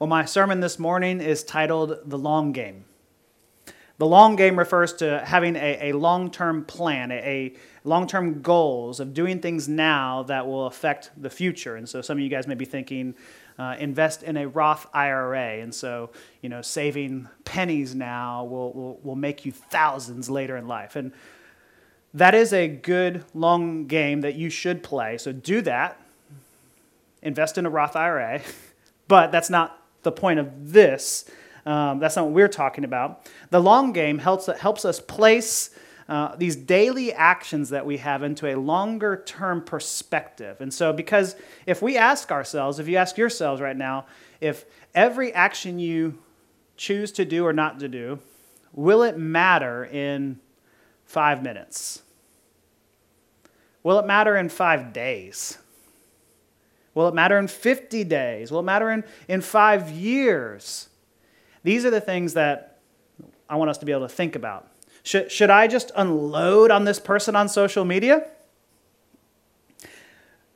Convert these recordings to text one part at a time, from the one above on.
Well, my sermon this morning is titled The Long Game. The long game refers to having a, a long term plan, a, a long term goals of doing things now that will affect the future. And so some of you guys may be thinking, uh, invest in a Roth IRA. And so, you know, saving pennies now will, will, will make you thousands later in life. And that is a good long game that you should play. So do that. Invest in a Roth IRA. But that's not the point of this. Um, that's not what we're talking about. The long game helps, helps us place uh, these daily actions that we have into a longer term perspective. And so, because if we ask ourselves, if you ask yourselves right now, if every action you choose to do or not to do, will it matter in five minutes? Will it matter in five days? Will it matter in 50 days? Will it matter in, in five years? These are the things that I want us to be able to think about. Should, should I just unload on this person on social media?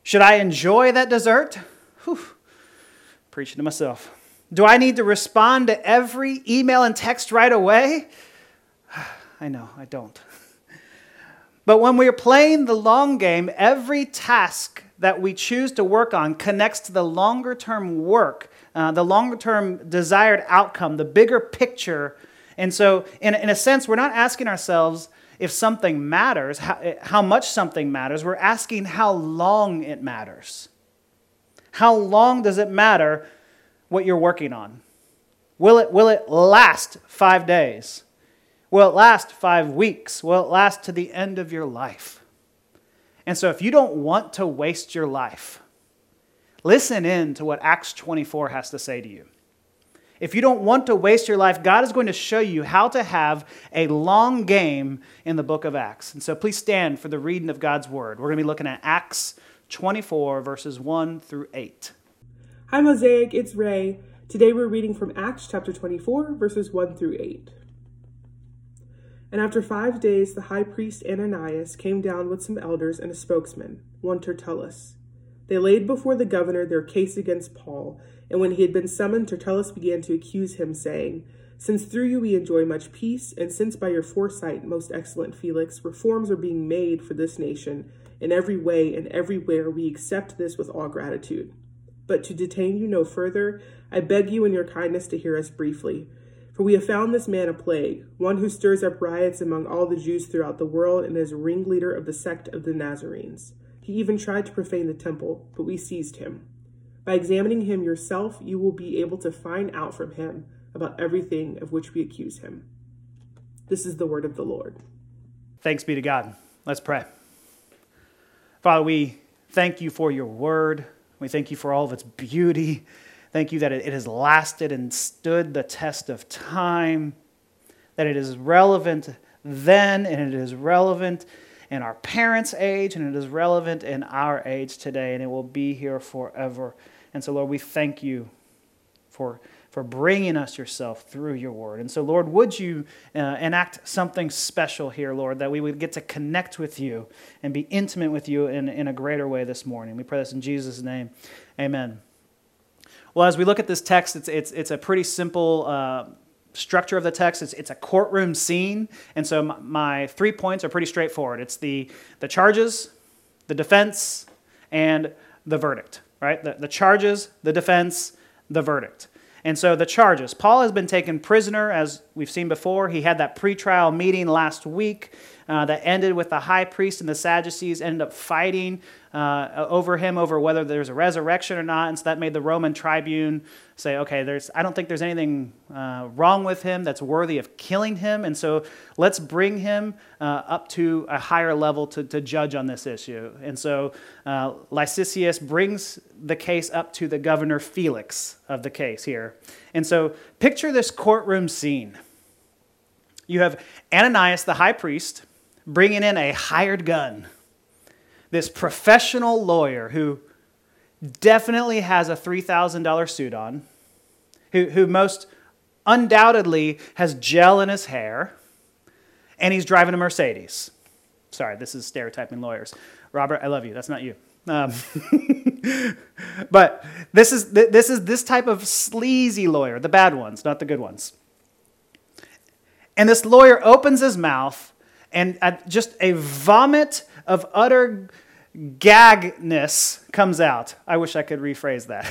Should I enjoy that dessert? Whew. Preaching to myself. Do I need to respond to every email and text right away? I know, I don't. But when we are playing the long game, every task that we choose to work on connects to the longer term work, uh, the longer term desired outcome, the bigger picture. And so, in, in a sense, we're not asking ourselves if something matters, how, how much something matters. We're asking how long it matters. How long does it matter what you're working on? Will it, will it last five days? Will it last five weeks? Will it last to the end of your life? And so, if you don't want to waste your life, listen in to what Acts 24 has to say to you. If you don't want to waste your life, God is going to show you how to have a long game in the book of Acts. And so, please stand for the reading of God's word. We're going to be looking at Acts 24, verses 1 through 8. Hi, Mosaic, it's Ray. Today we're reading from Acts chapter 24, verses 1 through 8. And after five days, the high priest Ananias came down with some elders and a spokesman, one Tertullus. They laid before the governor their case against Paul, and when he had been summoned, Tertullus began to accuse him, saying, Since through you we enjoy much peace, and since by your foresight, most excellent Felix, reforms are being made for this nation, in every way and everywhere we accept this with all gratitude. But to detain you no further, I beg you in your kindness to hear us briefly. For we have found this man a plague, one who stirs up riots among all the Jews throughout the world and is ringleader of the sect of the Nazarenes. He even tried to profane the temple, but we seized him. By examining him yourself, you will be able to find out from him about everything of which we accuse him. This is the word of the Lord. Thanks be to God. Let's pray. Father, we thank you for your word. We thank you for all of its beauty. Thank you that it has lasted and stood the test of time, that it is relevant then and it is relevant in our parents' age and it is relevant in our age today and it will be here forever. And so, Lord, we thank you for, for bringing us yourself through your word. And so, Lord, would you uh, enact something special here, Lord, that we would get to connect with you and be intimate with you in, in a greater way this morning. We pray this in Jesus' name. Amen. Well, as we look at this text, it's, it's, it's a pretty simple uh, structure of the text. It's, it's a courtroom scene. And so my, my three points are pretty straightforward it's the, the charges, the defense, and the verdict, right? The, the charges, the defense, the verdict. And so the charges Paul has been taken prisoner, as we've seen before. He had that pretrial meeting last week uh, that ended with the high priest and the Sadducees ended up fighting uh, over him over whether there's a resurrection or not. And so that made the Roman tribune say, okay, there's, I don't think there's anything uh, wrong with him that's worthy of killing him. And so let's bring him uh, up to a higher level to, to judge on this issue. And so uh, Lysias brings the case up to the governor Felix of the case here. And so picture this courtroom scene. You have Ananias, the high priest, bringing in a hired gun this professional lawyer who definitely has a $3,000 suit on, who, who most undoubtedly has gel in his hair, and he's driving a Mercedes. Sorry, this is stereotyping lawyers. Robert, I love you. That's not you. Um, but this is, this is this type of sleazy lawyer, the bad ones, not the good ones. And this lawyer opens his mouth, and just a vomit of utter gagness comes out. I wish I could rephrase that.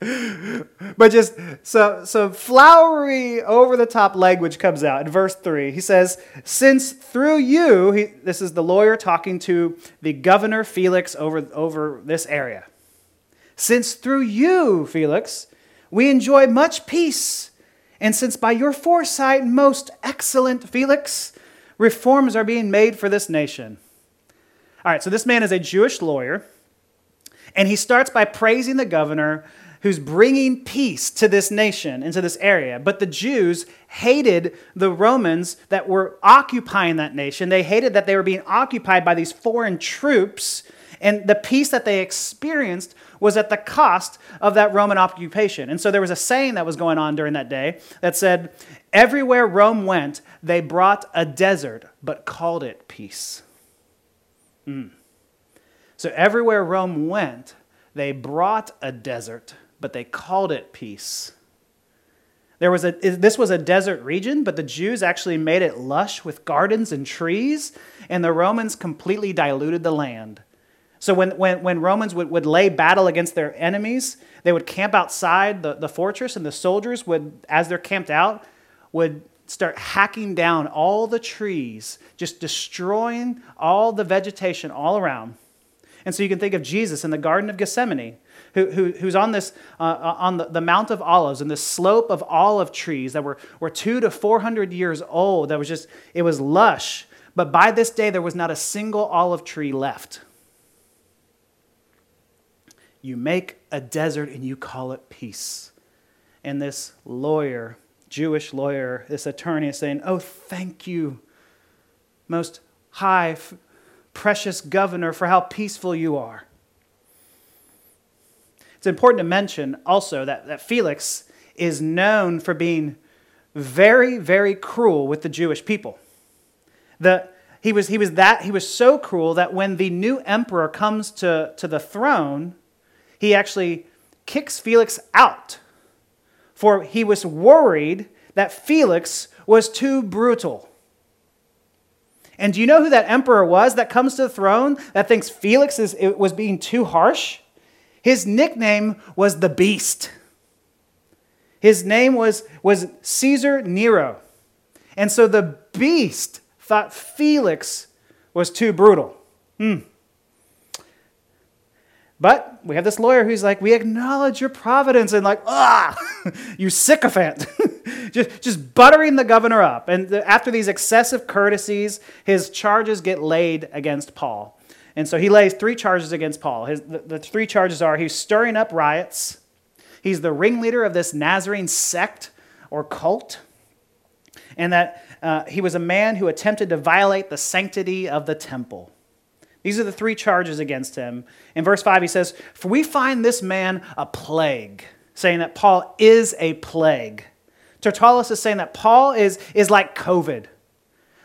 but just so so flowery over the top language comes out in verse 3 he says since through you he, this is the lawyer talking to the governor felix over over this area since through you felix we enjoy much peace and since by your foresight most excellent felix reforms are being made for this nation all right so this man is a jewish lawyer and he starts by praising the governor who's bringing peace to this nation and to this area. But the Jews hated the Romans that were occupying that nation. They hated that they were being occupied by these foreign troops. And the peace that they experienced was at the cost of that Roman occupation. And so there was a saying that was going on during that day that said, Everywhere Rome went, they brought a desert, but called it peace. Mm. So everywhere Rome went, they brought a desert, but they called it peace. There was a, this was a desert region, but the Jews actually made it lush with gardens and trees, and the Romans completely diluted the land. So when, when, when Romans would, would lay battle against their enemies, they would camp outside the, the fortress, and the soldiers would, as they're camped out, would start hacking down all the trees, just destroying all the vegetation all around. And so you can think of Jesus in the Garden of Gethsemane who, who, who's on this uh, uh, on the, the Mount of Olives and the slope of olive trees that were, were two to four hundred years old. That was just it was lush, but by this day there was not a single olive tree left. You make a desert and you call it peace. And this lawyer, Jewish lawyer, this attorney is saying, Oh, thank you, most high, precious governor, for how peaceful you are. It's important to mention also that, that Felix is known for being very, very cruel with the Jewish people. The, he, was, he, was that, he was so cruel that when the new emperor comes to, to the throne, he actually kicks Felix out. For he was worried that Felix was too brutal. And do you know who that emperor was that comes to the throne that thinks Felix is, was being too harsh? His nickname was the Beast. His name was, was Caesar Nero. And so the Beast thought Felix was too brutal. Hmm. But we have this lawyer who's like, we acknowledge your providence, and like, ah, you sycophant. just, just buttering the governor up. And the, after these excessive courtesies, his charges get laid against Paul. And so he lays three charges against Paul. His, the, the three charges are he's stirring up riots, he's the ringleader of this Nazarene sect or cult, and that uh, he was a man who attempted to violate the sanctity of the temple. These are the three charges against him. In verse 5, he says, For we find this man a plague, saying that Paul is a plague. Tertullus is saying that Paul is, is like COVID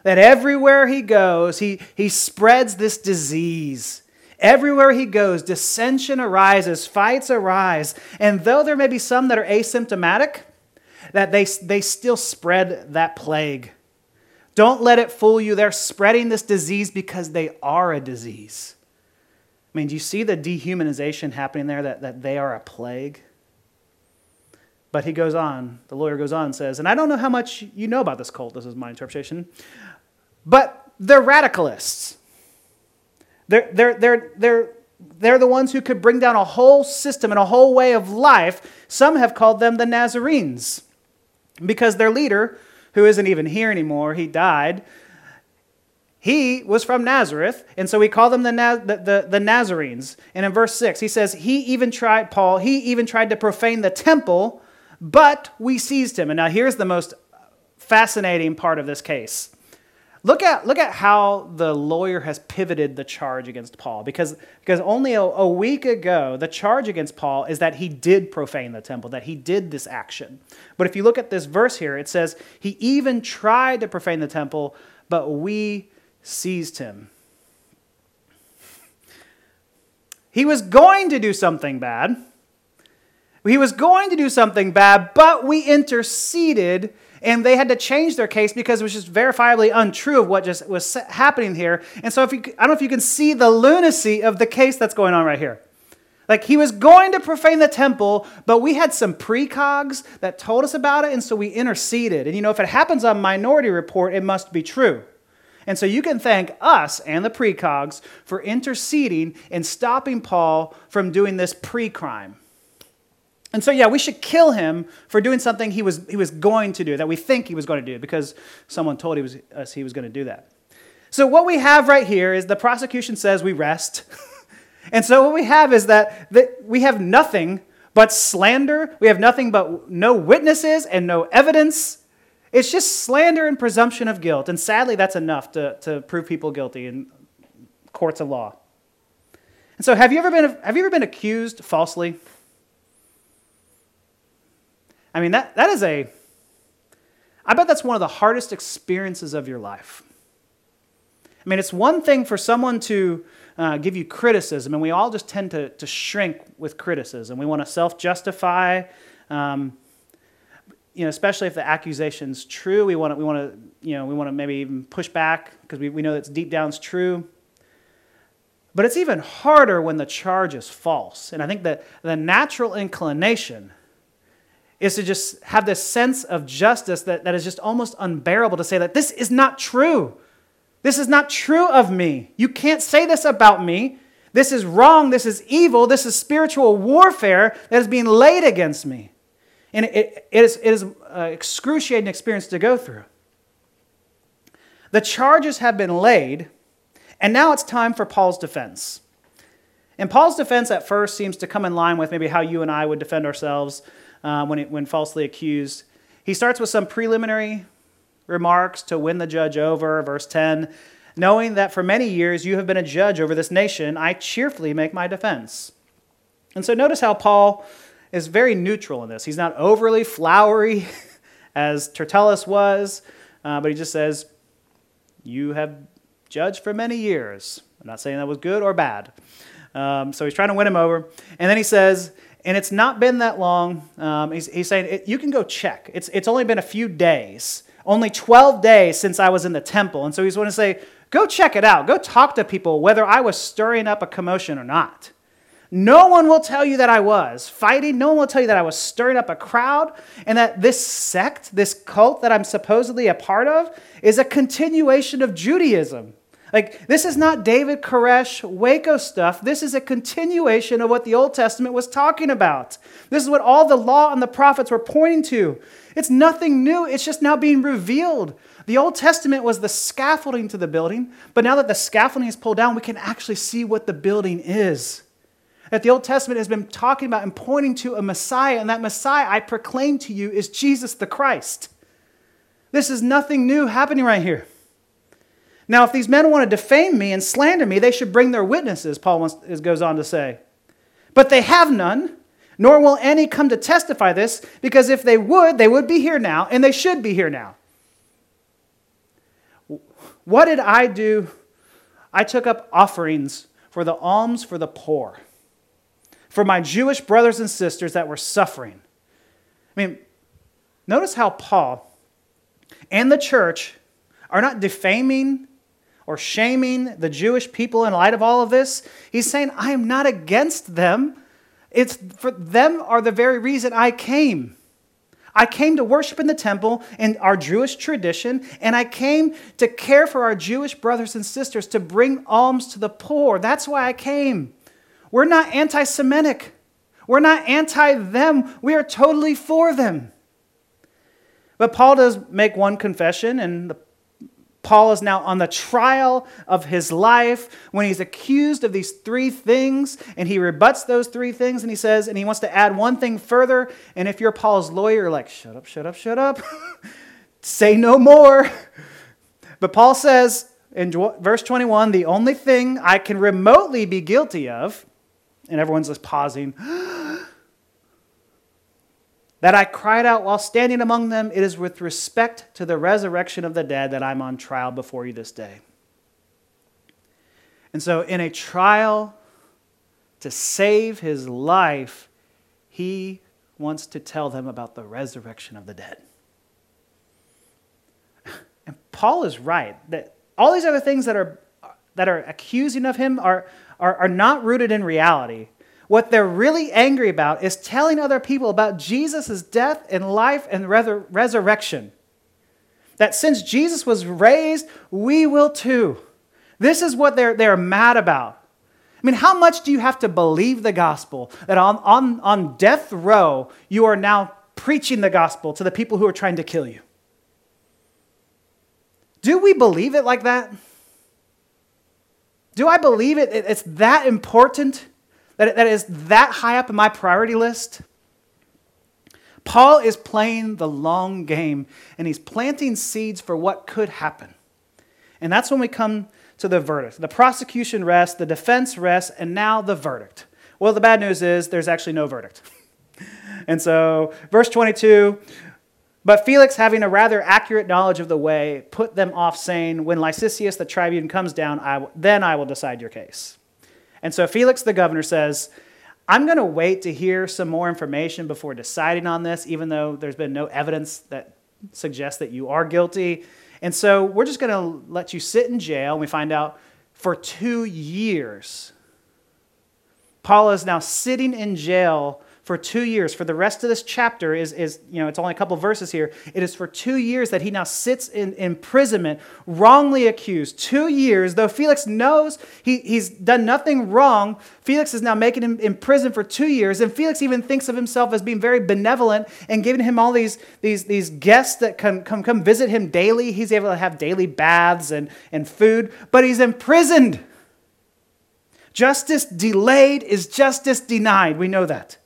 that everywhere he goes, he, he spreads this disease. Everywhere he goes, dissension arises, fights arise. And though there may be some that are asymptomatic, that they, they still spread that plague. Don't let it fool you. They're spreading this disease because they are a disease. I mean, do you see the dehumanization happening there that, that they are a plague? But he goes on, the lawyer goes on and says, and I don't know how much you know about this cult, this is my interpretation, but they're radicalists. They're, they're, they're, they're, they're the ones who could bring down a whole system and a whole way of life. Some have called them the Nazarenes because their leader, who isn't even here anymore, he died. He was from Nazareth, and so we call them the, the, the, the Nazarenes. And in verse 6, he says, He even tried, Paul, he even tried to profane the temple, but we seized him. And now here's the most fascinating part of this case. Look at, look at how the lawyer has pivoted the charge against Paul. Because, because only a, a week ago, the charge against Paul is that he did profane the temple, that he did this action. But if you look at this verse here, it says, He even tried to profane the temple, but we seized him. He was going to do something bad. He was going to do something bad, but we interceded and they had to change their case because it was just verifiably untrue of what just was happening here. And so, if you, I don't know if you can see the lunacy of the case that's going on right here. Like he was going to profane the temple, but we had some precogs that told us about it, and so we interceded. And you know, if it happens on Minority Report, it must be true. And so you can thank us and the precogs for interceding and stopping Paul from doing this pre crime. And so, yeah, we should kill him for doing something he was, he was going to do, that we think he was going to do, because someone told he was, us he was going to do that. So, what we have right here is the prosecution says we rest. and so, what we have is that, that we have nothing but slander. We have nothing but no witnesses and no evidence. It's just slander and presumption of guilt. And sadly, that's enough to, to prove people guilty in courts of law. And so, have you ever been, have you ever been accused falsely? I mean, that, that is a, I bet that's one of the hardest experiences of your life. I mean, it's one thing for someone to uh, give you criticism, and we all just tend to, to shrink with criticism. We want to self justify. Um, you know, especially if the accusation's true, we want to, we want to, you know, we want to maybe even push back because we, we know that deep down it's true. But it's even harder when the charge is false. And I think that the natural inclination is to just have this sense of justice that, that is just almost unbearable to say that this is not true. This is not true of me. You can't say this about me. This is wrong. This is evil. This is spiritual warfare that is being laid against me. And it, it is, it is an excruciating experience to go through. The charges have been laid, and now it's time for Paul's defense. And Paul's defense at first seems to come in line with maybe how you and I would defend ourselves uh, when, it, when falsely accused. He starts with some preliminary remarks to win the judge over. Verse 10 Knowing that for many years you have been a judge over this nation, I cheerfully make my defense. And so notice how Paul is very neutral in this. He's not overly flowery as Tertullus was, uh, but he just says, You have judged for many years. I'm not saying that was good or bad. Um, so he's trying to win him over. And then he says, and it's not been that long. Um, he's, he's, saying it, you can go check. It's, it's only been a few days, only 12 days since I was in the temple. And so he's going to say, go check it out. Go talk to people whether I was stirring up a commotion or not. No one will tell you that I was fighting. No one will tell you that I was stirring up a crowd and that this sect, this cult that I'm supposedly a part of, is a continuation of Judaism. Like, this is not David Koresh Waco stuff. This is a continuation of what the Old Testament was talking about. This is what all the law and the prophets were pointing to. It's nothing new, it's just now being revealed. The Old Testament was the scaffolding to the building, but now that the scaffolding is pulled down, we can actually see what the building is. That the Old Testament has been talking about and pointing to a Messiah, and that Messiah I proclaim to you is Jesus the Christ. This is nothing new happening right here. Now, if these men want to defame me and slander me, they should bring their witnesses, Paul goes on to say. But they have none, nor will any come to testify this, because if they would, they would be here now, and they should be here now. What did I do? I took up offerings for the alms for the poor, for my Jewish brothers and sisters that were suffering. I mean, notice how Paul and the church are not defaming or shaming the Jewish people in light of all of this. He's saying, I am not against them. It's for them are the very reason I came. I came to worship in the temple in our Jewish tradition, and I came to care for our Jewish brothers and sisters, to bring alms to the poor. That's why I came. We're not anti Semitic. We're not anti them. We are totally for them. But Paul does make one confession, and the Paul is now on the trial of his life when he's accused of these three things, and he rebuts those three things, and he says, and he wants to add one thing further. And if you're Paul's lawyer, like, shut up, shut up, shut up. Say no more. But Paul says in verse 21 the only thing I can remotely be guilty of, and everyone's just pausing that I cried out while standing among them, it is with respect to the resurrection of the dead that I'm on trial before you this day. And so, in a trial to save his life, he wants to tell them about the resurrection of the dead. And Paul is right that all these other things that are, that are accusing of him are, are, are not rooted in reality. What they're really angry about is telling other people about Jesus' death and life and resurrection. That since Jesus was raised, we will too. This is what they're, they're mad about. I mean, how much do you have to believe the gospel that on, on, on death row, you are now preaching the gospel to the people who are trying to kill you? Do we believe it like that? Do I believe it? It's that important? That that is that high up in my priority list? Paul is playing the long game and he's planting seeds for what could happen. And that's when we come to the verdict. The prosecution rests, the defense rests, and now the verdict. Well, the bad news is there's actually no verdict. and so, verse 22 But Felix, having a rather accurate knowledge of the way, put them off, saying, When Lysistrata the tribune comes down, I then I will decide your case. And so Felix the governor says, I'm going to wait to hear some more information before deciding on this, even though there's been no evidence that suggests that you are guilty. And so we're just going to let you sit in jail. And we find out for two years. Paul is now sitting in jail for two years. For the rest of this chapter is, is you know, it's only a couple verses here. It is for two years that he now sits in imprisonment, wrongly accused. Two years, though Felix knows he, he's done nothing wrong, Felix is now making him in prison for two years. And Felix even thinks of himself as being very benevolent and giving him all these, these, these guests that come, come, come visit him daily. He's able to have daily baths and, and food, but he's imprisoned. Justice delayed is justice denied. We know that.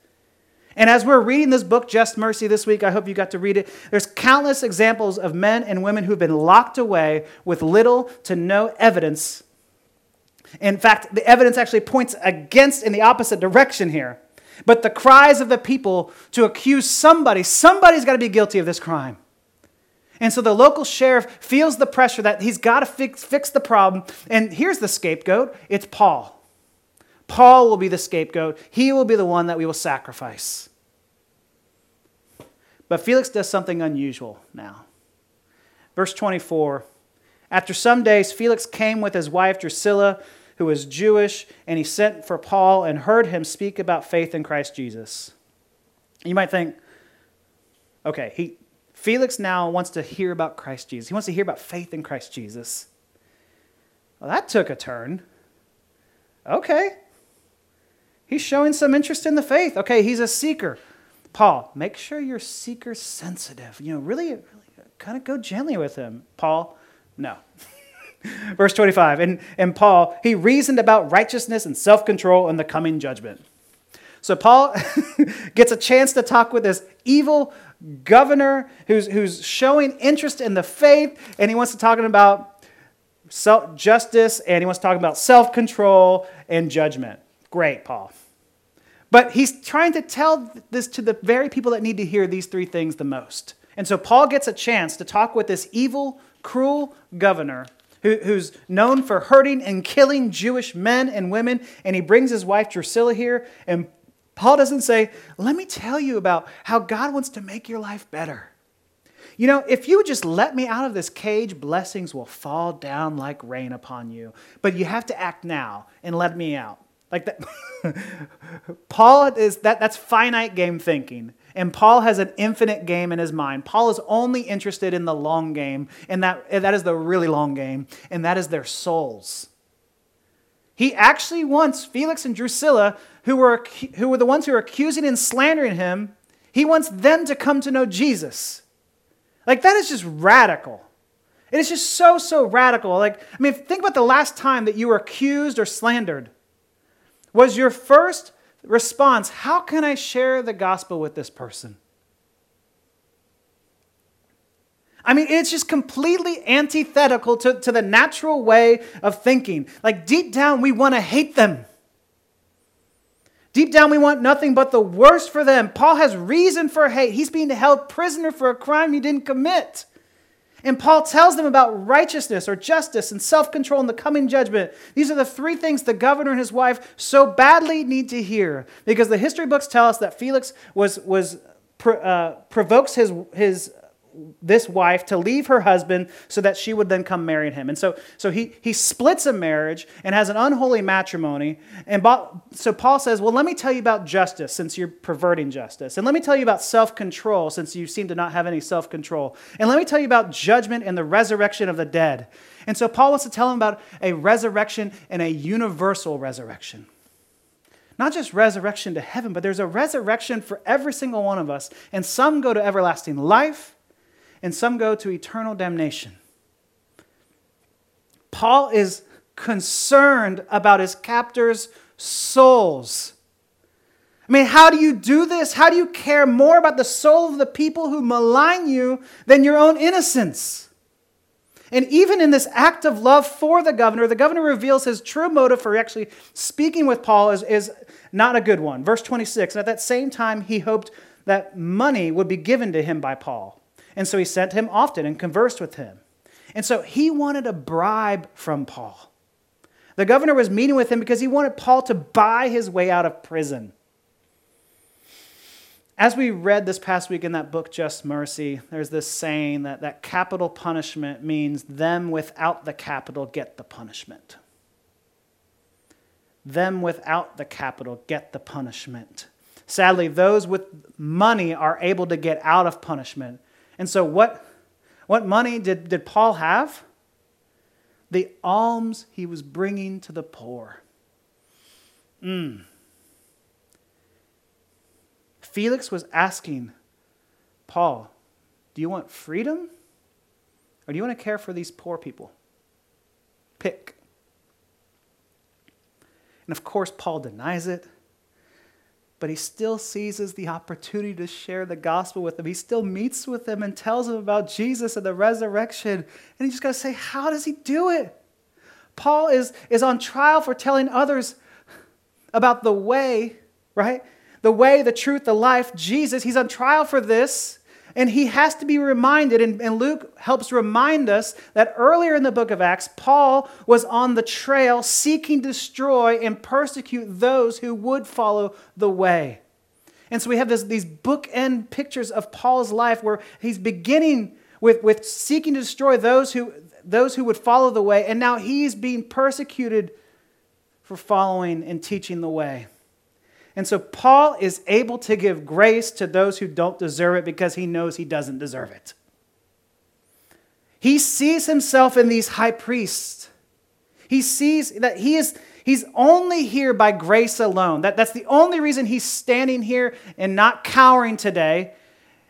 And as we're reading this book, Just Mercy, this week, I hope you got to read it. There's countless examples of men and women who've been locked away with little to no evidence. In fact, the evidence actually points against in the opposite direction here. But the cries of the people to accuse somebody, somebody's got to be guilty of this crime. And so the local sheriff feels the pressure that he's got to fix, fix the problem. And here's the scapegoat it's Paul. Paul will be the scapegoat. He will be the one that we will sacrifice. But Felix does something unusual now. Verse 24 After some days, Felix came with his wife Drusilla, who was Jewish, and he sent for Paul and heard him speak about faith in Christ Jesus. You might think, okay, he, Felix now wants to hear about Christ Jesus. He wants to hear about faith in Christ Jesus. Well, that took a turn. Okay, He's showing some interest in the faith. Okay, he's a seeker. Paul, make sure you're seeker sensitive. You know, really, really kind of go gently with him. Paul, no. Verse 25, and, and Paul, he reasoned about righteousness and self control and the coming judgment. So Paul gets a chance to talk with this evil governor who's, who's showing interest in the faith, and he wants to talk about self, justice, and he wants to talk about self control and judgment. Great, Paul. But he's trying to tell this to the very people that need to hear these three things the most. And so Paul gets a chance to talk with this evil, cruel governor who, who's known for hurting and killing Jewish men and women. And he brings his wife Drusilla here. And Paul doesn't say, Let me tell you about how God wants to make your life better. You know, if you would just let me out of this cage, blessings will fall down like rain upon you. But you have to act now and let me out. Like that Paul is that that's finite game thinking. And Paul has an infinite game in his mind. Paul is only interested in the long game, and that, and that is the really long game, and that is their souls. He actually wants Felix and Drusilla, who were, who were the ones who were accusing and slandering him, he wants them to come to know Jesus. Like, that is just radical. It is just so, so radical. Like, I mean, think about the last time that you were accused or slandered. Was your first response, How can I share the gospel with this person? I mean, it's just completely antithetical to, to the natural way of thinking. Like, deep down, we want to hate them. Deep down, we want nothing but the worst for them. Paul has reason for hate. He's being held prisoner for a crime he didn't commit. And Paul tells them about righteousness or justice and self control and the coming judgment. These are the three things the governor and his wife so badly need to hear because the history books tell us that Felix was, was uh, provokes his, his this wife to leave her husband so that she would then come marry him. And so, so he, he splits a marriage and has an unholy matrimony. And so Paul says, Well, let me tell you about justice since you're perverting justice. And let me tell you about self control since you seem to not have any self control. And let me tell you about judgment and the resurrection of the dead. And so Paul wants to tell him about a resurrection and a universal resurrection not just resurrection to heaven, but there's a resurrection for every single one of us. And some go to everlasting life, and some go to eternal damnation. Paul is concerned about his captors' souls. I mean, how do you do this? How do you care more about the soul of the people who malign you than your own innocence? And even in this act of love for the governor, the governor reveals his true motive for actually speaking with Paul is, is not a good one. Verse 26 And at that same time, he hoped that money would be given to him by Paul. And so he sent him often and conversed with him. And so he wanted a bribe from Paul. The governor was meeting with him because he wanted Paul to buy his way out of prison. As we read this past week in that book, Just Mercy, there's this saying that, that capital punishment means them without the capital get the punishment. Them without the capital get the punishment. Sadly, those with money are able to get out of punishment. And so, what, what money did, did Paul have? The alms he was bringing to the poor. Mm. Felix was asking Paul, Do you want freedom? Or do you want to care for these poor people? Pick. And of course, Paul denies it but he still seizes the opportunity to share the gospel with them. He still meets with them and tells them about Jesus and the resurrection. And he just got to say, how does he do it? Paul is, is on trial for telling others about the way, right? The way, the truth, the life, Jesus. He's on trial for this. And he has to be reminded, and, and, Luke helps remind us that earlier in the book of Acts, Paul was on the trail seeking to destroy and persecute those who would follow the way. And so we have this, these bookend pictures of Paul's life where he's beginning with, with seeking to destroy those who, those who would follow the way, and now he's being persecuted for following and teaching the way. And so Paul is able to give grace to those who don't deserve it because he knows he doesn't deserve it. He sees himself in these high priests. He sees that he is he's only here by grace alone. That, that's the only reason he's standing here and not cowering today.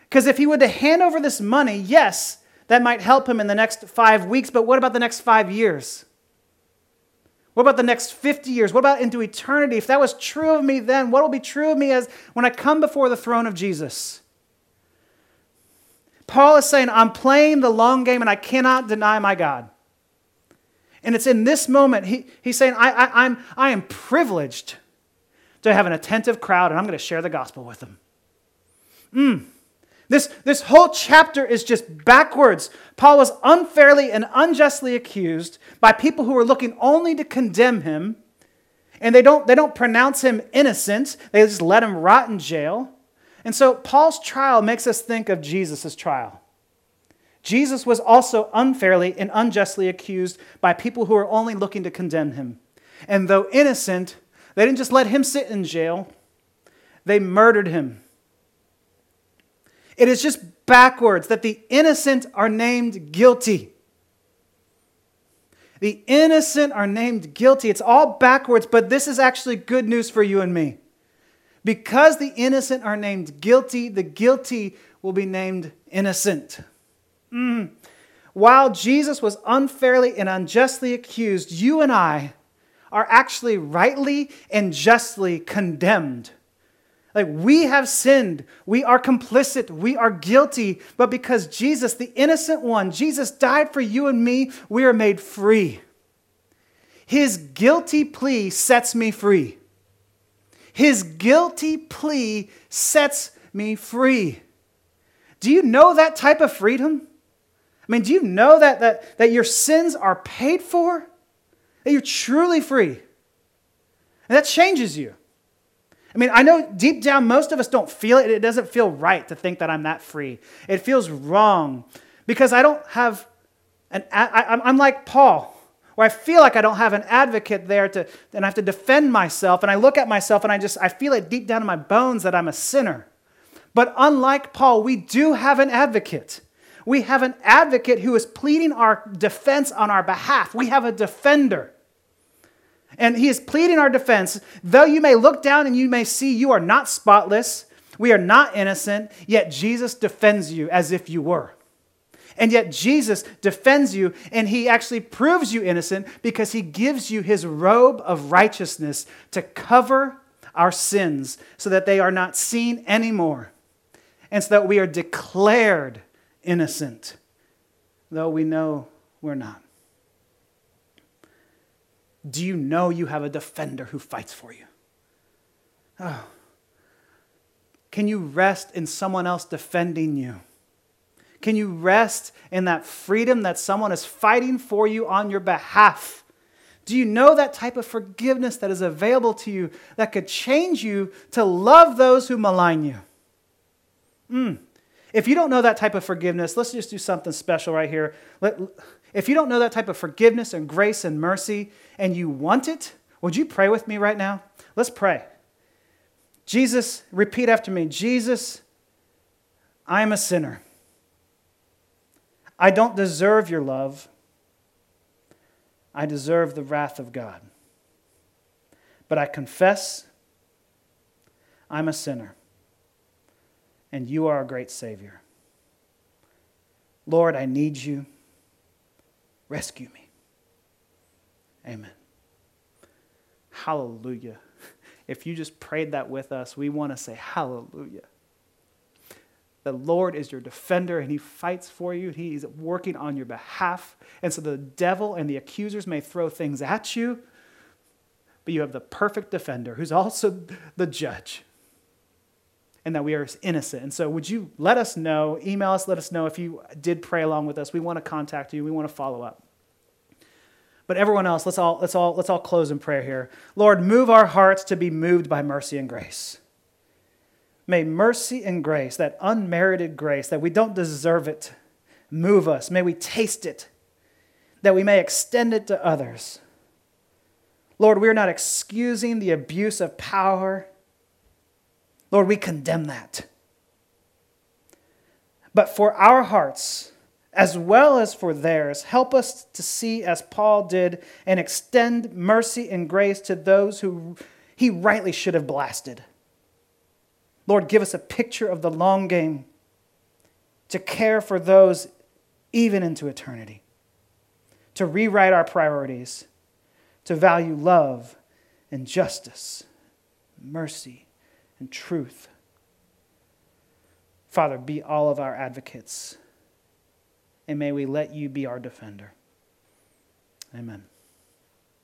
Because if he were to hand over this money, yes, that might help him in the next five weeks, but what about the next five years? What about the next 50 years? What about into eternity? If that was true of me then, what will be true of me as when I come before the throne of Jesus? Paul is saying, I'm playing the long game and I cannot deny my God. And it's in this moment, he, he's saying, I, I, I'm, I am privileged to have an attentive crowd and I'm going to share the gospel with them. Mm. This, this whole chapter is just backwards. Paul was unfairly and unjustly accused by people who were looking only to condemn him. And they don't, they don't pronounce him innocent, they just let him rot in jail. And so Paul's trial makes us think of Jesus' trial. Jesus was also unfairly and unjustly accused by people who were only looking to condemn him. And though innocent, they didn't just let him sit in jail, they murdered him. It is just backwards that the innocent are named guilty. The innocent are named guilty. It's all backwards, but this is actually good news for you and me. Because the innocent are named guilty, the guilty will be named innocent. Mm. While Jesus was unfairly and unjustly accused, you and I are actually rightly and justly condemned like we have sinned, we are complicit, we are guilty, but because Jesus, the innocent one, Jesus died for you and me, we are made free. His guilty plea sets me free. His guilty plea sets me free. Do you know that type of freedom? I mean, do you know that, that, that your sins are paid for? That you're truly free? And that changes you. I mean, I know deep down most of us don't feel it. It doesn't feel right to think that I'm that free. It feels wrong because I don't have an, I, I'm like Paul, where I feel like I don't have an advocate there to, and I have to defend myself. And I look at myself and I just, I feel it deep down in my bones that I'm a sinner. But unlike Paul, we do have an advocate. We have an advocate who is pleading our defense on our behalf. We have a defender. And he is pleading our defense. Though you may look down and you may see you are not spotless, we are not innocent, yet Jesus defends you as if you were. And yet Jesus defends you and he actually proves you innocent because he gives you his robe of righteousness to cover our sins so that they are not seen anymore and so that we are declared innocent, though we know we're not. Do you know you have a defender who fights for you? Oh. Can you rest in someone else defending you? Can you rest in that freedom that someone is fighting for you on your behalf? Do you know that type of forgiveness that is available to you that could change you to love those who malign you? Mm. If you don't know that type of forgiveness, let's just do something special right here. Let, if you don't know that type of forgiveness and grace and mercy and you want it, would you pray with me right now? Let's pray. Jesus, repeat after me Jesus, I am a sinner. I don't deserve your love. I deserve the wrath of God. But I confess I'm a sinner, and you are a great Savior. Lord, I need you. Rescue me. Amen. Hallelujah. If you just prayed that with us, we want to say hallelujah. The Lord is your defender and he fights for you. He's working on your behalf. And so the devil and the accusers may throw things at you, but you have the perfect defender who's also the judge. And that we are innocent. And so, would you let us know, email us, let us know if you did pray along with us. We want to contact you, we want to follow up. But everyone else, let's all, let's all, let's all close in prayer here. Lord, move our hearts to be moved by mercy and grace. May mercy and grace, that unmerited grace, that we don't deserve it, move us. May we taste it, that we may extend it to others. Lord, we are not excusing the abuse of power. Lord, we condemn that. But for our hearts, as well as for theirs, help us to see as Paul did and extend mercy and grace to those who he rightly should have blasted. Lord, give us a picture of the long game to care for those even into eternity, to rewrite our priorities, to value love and justice, mercy and truth. Father, be all of our advocates, and may we let you be our defender. Amen.